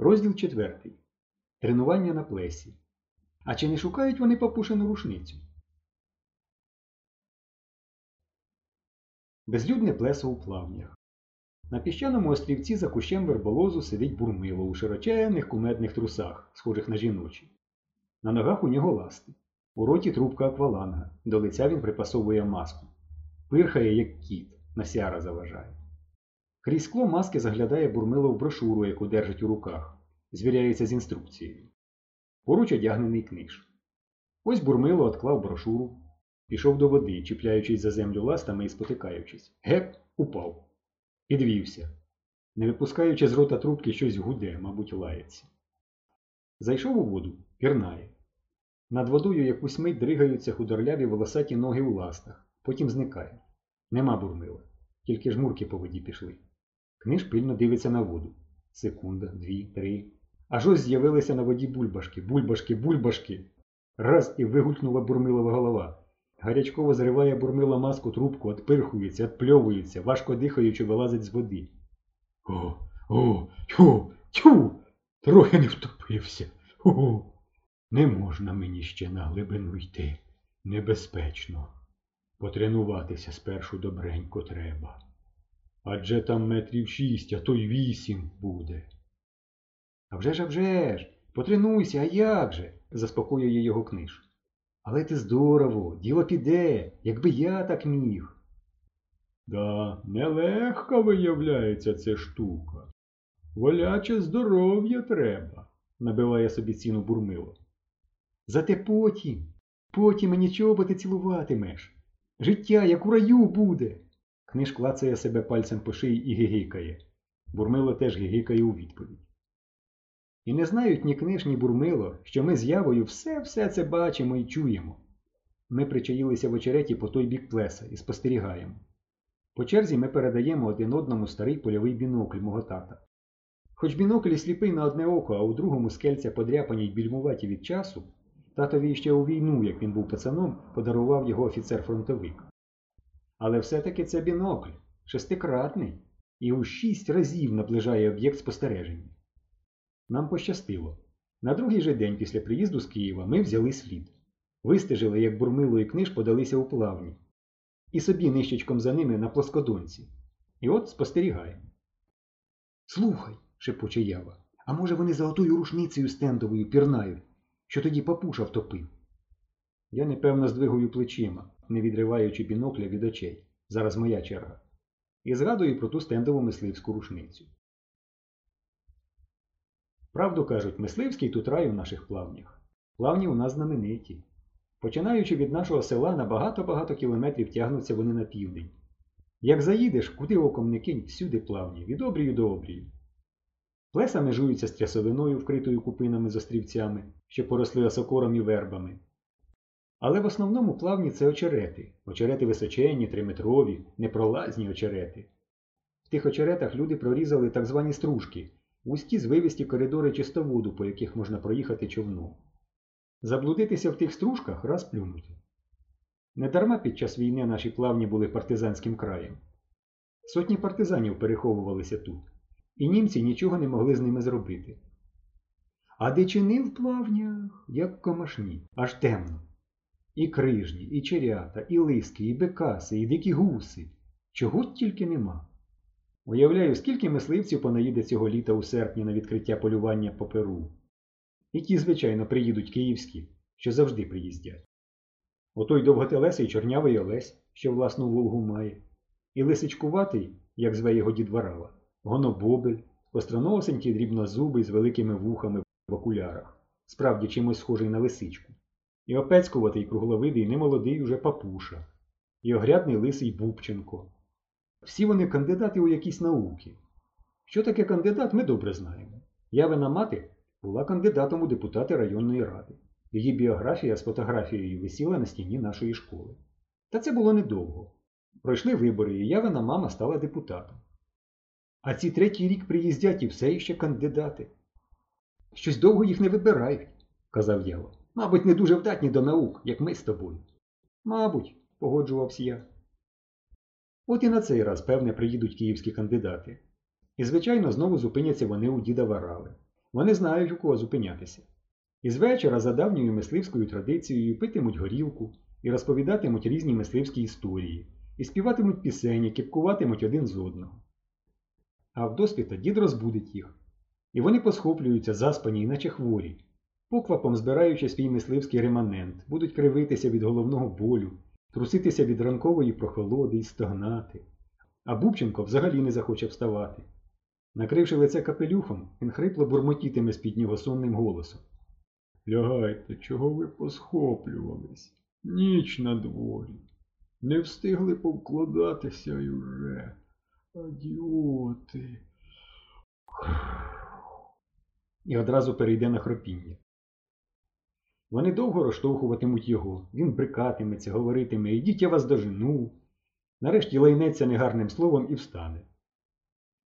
Розділ четвертий. Тренування на плесі. А чи не шукають вони папушину рушницю? Безлюдне плесо у плавнях. На піщаному острівці за кущем верболозу сидить бурмило у широченних кумедних трусах, схожих на жіночі. На ногах у нього ласти. У роті трубка акваланга, до лиця він припасовує маску. Пирхає, як кіт, на сяра заважає. Крізь скло маски заглядає бурмило в брошуру, яку держить у руках, звіряється з інструкцією. Поруч одягнений книж. Ось бурмило отклав брошуру, пішов до води, чіпляючись за землю ластами і спотикаючись. Геп упав. Підвівся. Не випускаючи з рота трубки, щось гуде, мабуть, лається. Зайшов у воду, пірнає. Над водою якусь мить дригаються худорляві волосаті ноги у ластах, потім зникає. Нема бурмила, тільки жмурки по воді пішли. Книж пильно дивиться на воду. Секунда, дві, три. Аж ось з'явилися на воді бульбашки, бульбашки, бульбашки. Раз і вигулькнула бурмилова голова. Гарячково зриває бурмила маску трубку, отпирхується, отпльовується, важко дихаючи, вилазить з води. О, о, тю, тю, трохи не втопився. О, не можна мені ще на глибину йти. Небезпечно. Потренуватися спершу добренько треба. Адже там метрів шість, а то й вісім буде. А вже ж, а вже ж, потренуйся, а як же? заспокоює його книж. Але ти здорово, діло піде, якби я так міг. Да, нелегко виявляється ця штука. Воляче здоров'я треба, набиває собі ціну бурмило. Зате потім, потім мені чого ти цілуватимеш. Життя, як у раю буде. Книж клацає себе пальцем по шиї і гигикає. Бурмило теж гигикає у відповідь. І не знають ні книж, ні бурмило, що ми з явою все-все це бачимо і чуємо. Ми причаїлися в очереті по той бік плеса і спостерігаємо. По черзі ми передаємо один одному старий польовий бінокль мого тата. Хоч бінокль сліпий на одне око, а у другому скельця подряпані й більмуваті від часу, татові ще у війну, як він був пацаном, подарував його офіцер-фронтовик. Але все-таки це бінокль, шестикратний, і у шість разів наближає об'єкт спостереження. Нам пощастило. На другий же день після приїзду з Києва ми взяли слід. Вистежили, як бурмило і книж подалися у плавні. І собі нищечком за ними на плоскодонці. І от спостерігаємо. Слухай, шепоче ява, а може вони за отою рушницею стендовою пірнають, що тоді папуша втопив? Я непевно здвигую плечима, не відриваючи бінокля від очей. Зараз моя черга. І згадую про ту стендову мисливську рушницю. Правду кажуть, мисливський тут рай у наших плавнях. Плавні у нас знамениті. Починаючи від нашого села на багато-багато кілометрів тягнуться вони на південь. Як заїдеш, куди оком не кинь, всюди плавні, від обрію до обрію. Плеса межуються з трясовиною, вкритою купинами з острівцями, що поросли осокором і вербами. Але в основному плавні це очерети, очерети височенні, триметрові, непролазні очерети. В тих очеретах люди прорізали так звані стружки, вузькі звивисті коридори чистоводу, по яких можна проїхати човном. Заблудитися в тих стружках раз плюнути. Недарма під час війни наші плавні були партизанським краєм. Сотні партизанів переховувалися тут, і німці нічого не могли з ними зробити. А дичини в плавнях, як комашні, аж темно. І крижні, і черята, і лиски, і бекаси, і дикі гуси. Чого тільки нема. Уявляю, скільки мисливців понаїде цього літа у серпні на відкриття полювання по Перу. І ті, звичайно, приїдуть київські, що завжди приїздять. Отой довготелесий чорнявий Олесь, що власну Волгу має, і лисичкуватий, як зве його дід Варава, гонобобель, остроносенький дрібнозубий з великими вухами в окулярах, справді чимось схожий на лисичку, і опецькуватий кругловидий немолодий уже папуша, і огрядний лисий Бубченко. Всі вони кандидати у якісь науки. Що таке кандидат, ми добре знаємо. Явина мати була кандидатом у депутати районної ради. Її біографія з фотографією висіла на стіні нашої школи. Та це було недовго. Пройшли вибори, і явина мама стала депутатом. А ці третій рік приїздять і все іще кандидати. Щось довго їх не вибирають, казав Ява. Мабуть, не дуже вдатні до наук, як ми з тобою. Мабуть, погоджувався я. От і на цей раз, певне, приїдуть київські кандидати. І, звичайно, знову зупиняться вони у діда Варави. Вони знають, у кого зупинятися. І з вечора за давньою мисливською традицією питимуть горілку і розповідатимуть різні мисливські історії, і співатимуть пісені, кіпкуватимуть один з одного. А вдоспіта дід розбудить їх. І вони посхоплюються заспані, наче хворі, поквапом збираючи свій мисливський реманент, будуть кривитися від головного болю, труситися від ранкової прохолоди і стогнати. А Бубченко взагалі не захоче вставати. Накривши лице капелюхом, він хрипло бурмотітиме з-під нього сонним голосом. Лягайте, чого ви посхоплювались? Ніч на дворі. Не встигли повкладатися й уже. Адіоти. І одразу перейде на хропіння. Вони довго розштовхуватимуть його, він брикатиметься, говоритиме «Ідіть, я вас дожену. Нарешті лайнеться негарним словом і встане.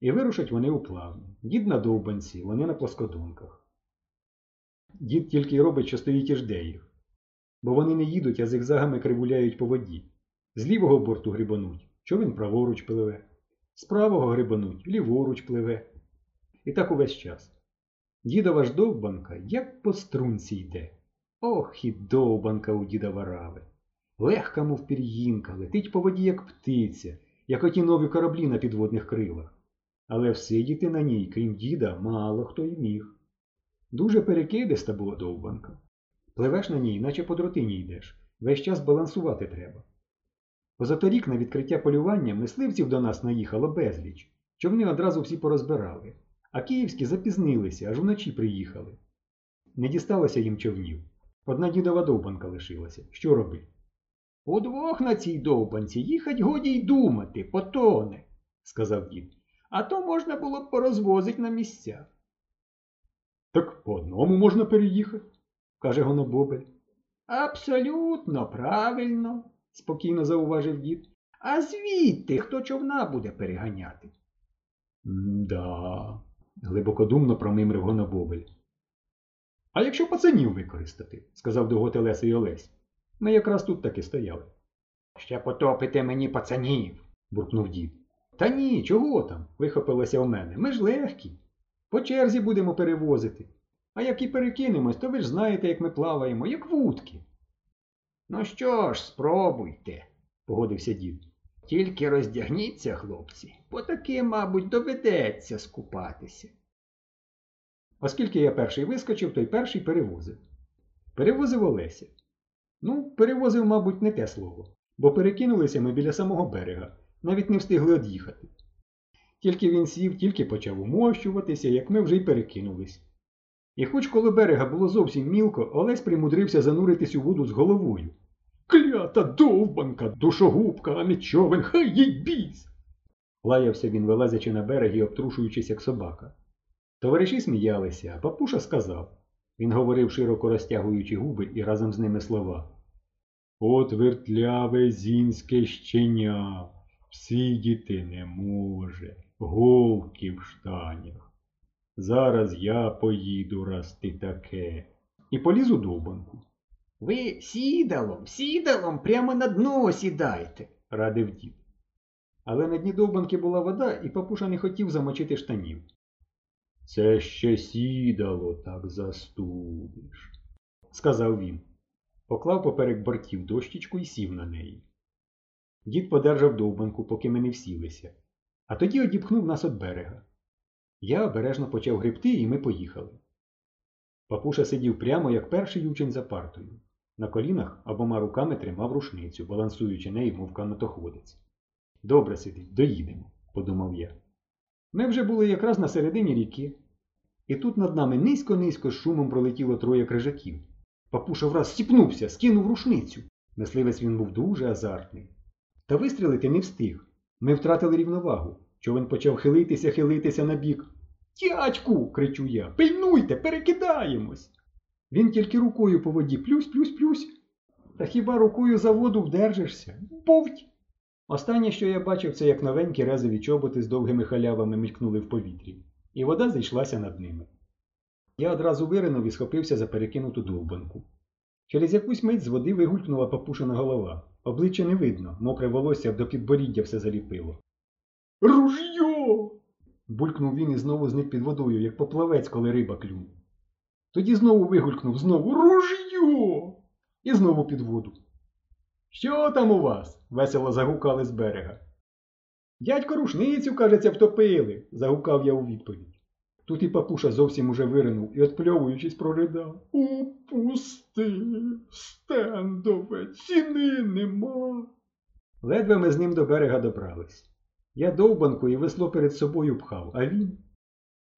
І вирушать вони у плавні. Дід на довбанці, вони на плоскодонках. Дід тільки й робить, що стоїть і жде їх. Бо вони не їдуть, а зигзагами кривуляють по воді. З лівого борту грибануть, що він праворуч пливе. З правого грибануть, ліворуч пливе. І так увесь час. Дідова ж довбанка, як по струнці йде. Ох, і довбанка у діда варави. Легка, мов пір'їнка, летить по воді, як птиця, як оті нові кораблі на підводних крилах. Але всидіти на ній, крім діда, мало хто й міг. Дуже перекидиста була довбанка. Пливеш на ній, наче по дротині йдеш, весь час балансувати треба. Позаторік на відкриття полювання мисливців до нас наїхало безліч, човни одразу всі порозбирали, а київські запізнилися, аж вночі приїхали. Не дісталося їм човнів. Одна дідова довбанка лишилася. Що робити? Удвох на цій довбанці їхать годі й думати, потоне, сказав дід. А то можна було б порозвозить на місця. Так по одному можна переїхати, каже Гонобобель. Абсолютно правильно, спокійно зауважив дід. А звідти хто човна буде переганяти? Да, глибокодумно промимрив Гонобобель. А якщо пацанів використати, сказав до Готелесий Олесь. Ми якраз тут таки стояли. Ще потопите мені пацанів, буркнув дід. Та ні, чого там? вихопилося у мене. Ми ж легкі. По черзі будемо перевозити. А як і перекинемось, то ви ж знаєте, як ми плаваємо, як вудки. Ну що ж, спробуйте, погодився дід. Тільки роздягніться, хлопці, бо таки, мабуть, доведеться скупатися. Оскільки я перший вискочив, то й перший перевозив. Перевозив Олеся. Ну, перевозив, мабуть, не те слово, бо перекинулися ми біля самого берега, навіть не встигли од'їхати. Тільки він сів, тільки почав умощуватися, як ми вже й перекинулись. І хоч коло берега було зовсім мілко, Олесь примудрився зануритись у воду з головою. Клята довбанка, душогубка, а не хай їй біс. Лаявся він, вилазячи на берег і обтрушуючись, як собака. Товариші сміялися, а папуша сказав. Він говорив, широко розтягуючи губи і разом з ними слова. От вертляве зінське щеня, всидіти не може, голки в штанях. Зараз я поїду, раз ти таке. І поліз у довбанку. Ви сідалом, сідалом прямо на дно сідайте, радив дід. Але на дні довбанки була вода, і папуша не хотів замочити штанів. Це ще сідало так застудиш, сказав він. Поклав поперек бортів дощечку і сів на неї. Дід подержав довбанку, поки ми не всілися, а тоді одіпхнув нас від берега. Я обережно почав гребти, і ми поїхали. Папуша сидів прямо, як перший учень за партою. На колінах обома руками тримав рушницю, балансуючи нею, мов канатоходець. Добре сидить, доїдемо, подумав я. Ми вже були якраз на середині ріки, і тут над нами низько-низько з шумом пролетіло троє крижаків. Папуша враз сіпнувся, скинув рушницю. Мисливець він був дуже азартний. Та вистрілити не встиг. Ми втратили рівновагу. Човен почав хилитися, хилитися на бік. Тячку. кричу я. Пильнуйте, перекидаємось. Він тільки рукою по воді плюсь, плюсь, плюсь. Та хіба рукою за воду вдержишся? Повть. Останнє, що я бачив, це як новенькі резові чоботи з довгими халявами мелькнули в повітрі, і вода зійшлася над ними. Я одразу виринув і схопився за перекинуту довбанку. Через якусь мить з води вигулькнула папушина голова. Обличчя не видно, мокре волосся до підборіддя все заліпило. Ружьо. Булькнув він і знову зник під водою, як поплавець, коли риба клюне. Тоді знову вигулькнув, знову ружьо! І знову під воду. Що там у вас? весело загукали з берега. Дядько рушницю, кажеться, втопили, загукав я у відповідь. Тут і папуша зовсім уже виринув і, отпльовуючись, проридав. Упусти, стендове, ціни нема. Ледве ми з ним до берега добрались. Я довбанку і весло перед собою пхав, а він.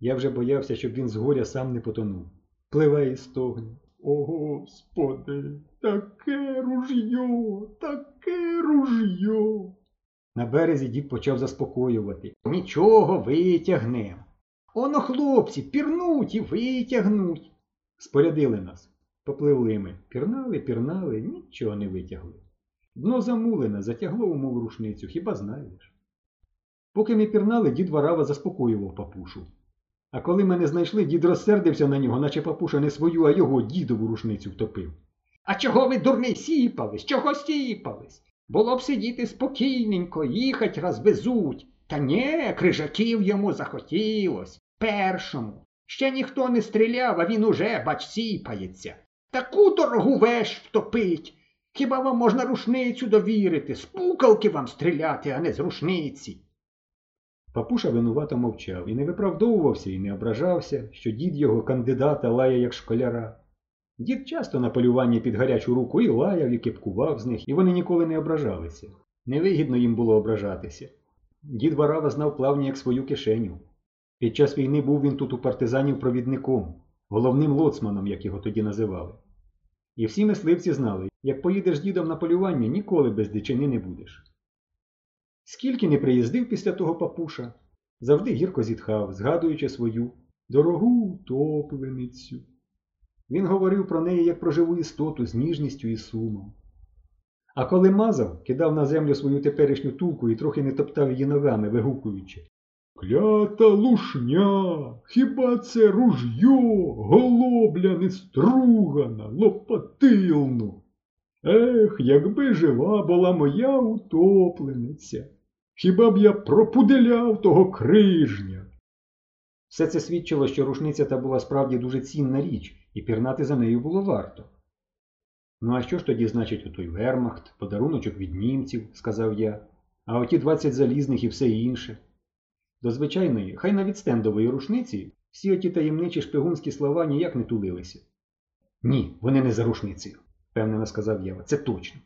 Я вже боявся, щоб він з горя сам не потонув. Пливе і стогне. О, Господи, таке ружьо, таке ружьо. На березі дід почав заспокоювати. Нічого витягнем. Оно, хлопці, пірнуть і витягнуть. Спорядили нас. Попливли ми. Пірнали, пірнали, нічого не витягли. Дно замулене, затягло у мову рушницю, хіба знаєш? Поки ми пірнали, дід Варава заспокоював папушу. А коли мене знайшли, дід розсердився на нього, наче папуша не свою, а його дідову рушницю втопив. А чого ви, дурний, сіпались? Чого сіпались? Було б сидіти спокійненько, їхать розвезуть. Та ні, крижаків йому захотілось. Першому. Ще ніхто не стріляв, а він уже, бач, сіпається. Таку дорогу веш втопить. Хіба вам можна рушницю довірити? З пукалки вам стріляти, а не з рушниці. Папуша винувато мовчав і не виправдовувався і не ображався, що дід його кандидата лає як школяра. Дід часто на полюванні під гарячу руку і лаяв, і кипкував з них, і вони ніколи не ображалися. Невигідно їм було ображатися. Дід Варава знав плавні як свою кишеню. Під час війни був він тут у партизанів провідником, головним лоцманом, як його тоді називали. І всі мисливці знали, як поїдеш дідом на полювання, ніколи без дичини не будеш. Скільки не приїздив після того папуша, завжди гірко зітхав, згадуючи свою дорогу утопленицю. Він говорив про неї як про живу істоту з ніжністю і сумом. А коли мазав, кидав на землю свою теперішню тулку і трохи не топтав її ногами, вигукуючи Клята лушня, хіба це ружьо, голобля нестругана, лопатилну? Ех, якби жива була моя утоплениця, хіба б я пропуделяв того крижня? Все це свідчило, що рушниця та була справді дуже цінна річ, і пірнати за нею було варто. Ну, а що ж тоді значить отой вермахт, подаруночок від німців, сказав я, а оті двадцять залізних і все інше. До звичайної, хай навіть стендової рушниці, всі оті таємничі шпигунські слова ніяк не тулилися. Ні, вони не за рушницею, впевнено сказав Єва, це точно.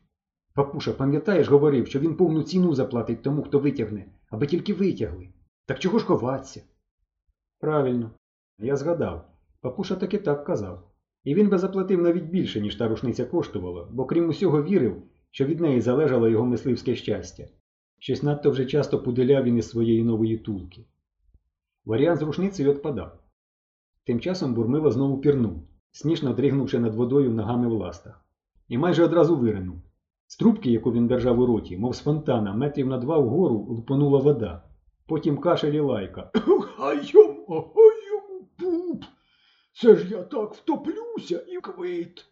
Папуша, пам'ятаєш, говорив, що він повну ціну заплатить тому, хто витягне, аби тільки витягли. Так чого ж ховатися? Правильно, я згадав. Папуша таки так казав. І він би заплатив навіть більше, ніж та рушниця коштувала, бо крім усього вірив, що від неї залежало його мисливське щастя. Щось надто вже часто пуделяв він із своєї нової тулки. Варіант з рушницею відпадав. Тим часом бурмило знову пірнув, смішно дригнувши над водою ногами в ластах. І майже одразу виринув. З трубки, яку він держав у роті, мов з фонтана, метрів на два вгору лупонула вода. Потім кашель і лайка. Хай йому пуп! Це ж я так втоплюся і квит.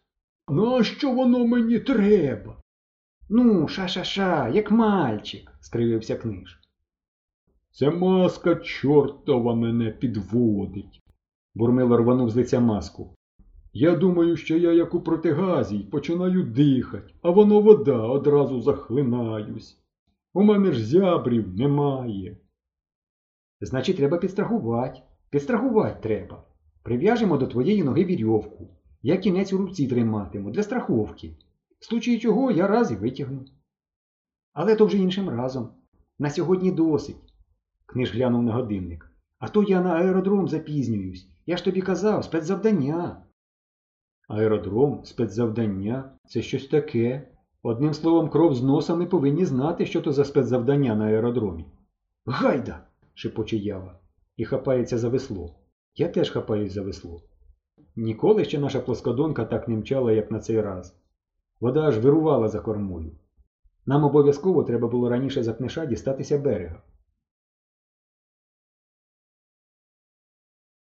Нащо воно мені треба? Ну, ша-ша-ша, як мальчик, скривився книж. Це маска чортова мене підводить. Бурмило рванув з лиця маску. Я думаю, що я як у протигазі починаю дихати, а воно вода одразу захлинаюсь. У мене ж зябрів немає. Значить, треба підстрахувати. Підстрахувати треба. Прив'яжемо до твоєї ноги вірьовку. Я кінець у руці триматиму для страховки. В случаї чого я раз і витягну. Але то вже іншим разом. На сьогодні досить. Книж глянув на годинник. А то я на аеродром запізнююсь. Я ж тобі казав, спецзавдання. Аеродром, спецзавдання це щось таке. Одним словом, кров з носа ми повинні знати, що то за спецзавдання на аеродромі. Гайда! шепоче ява і хапається за весло. Я теж хапаюсь за весло. Ніколи ще наша плоскодонка так не мчала, як на цей раз. Вода аж вирувала за кормою. Нам обов'язково треба було раніше за книша дістатися берега.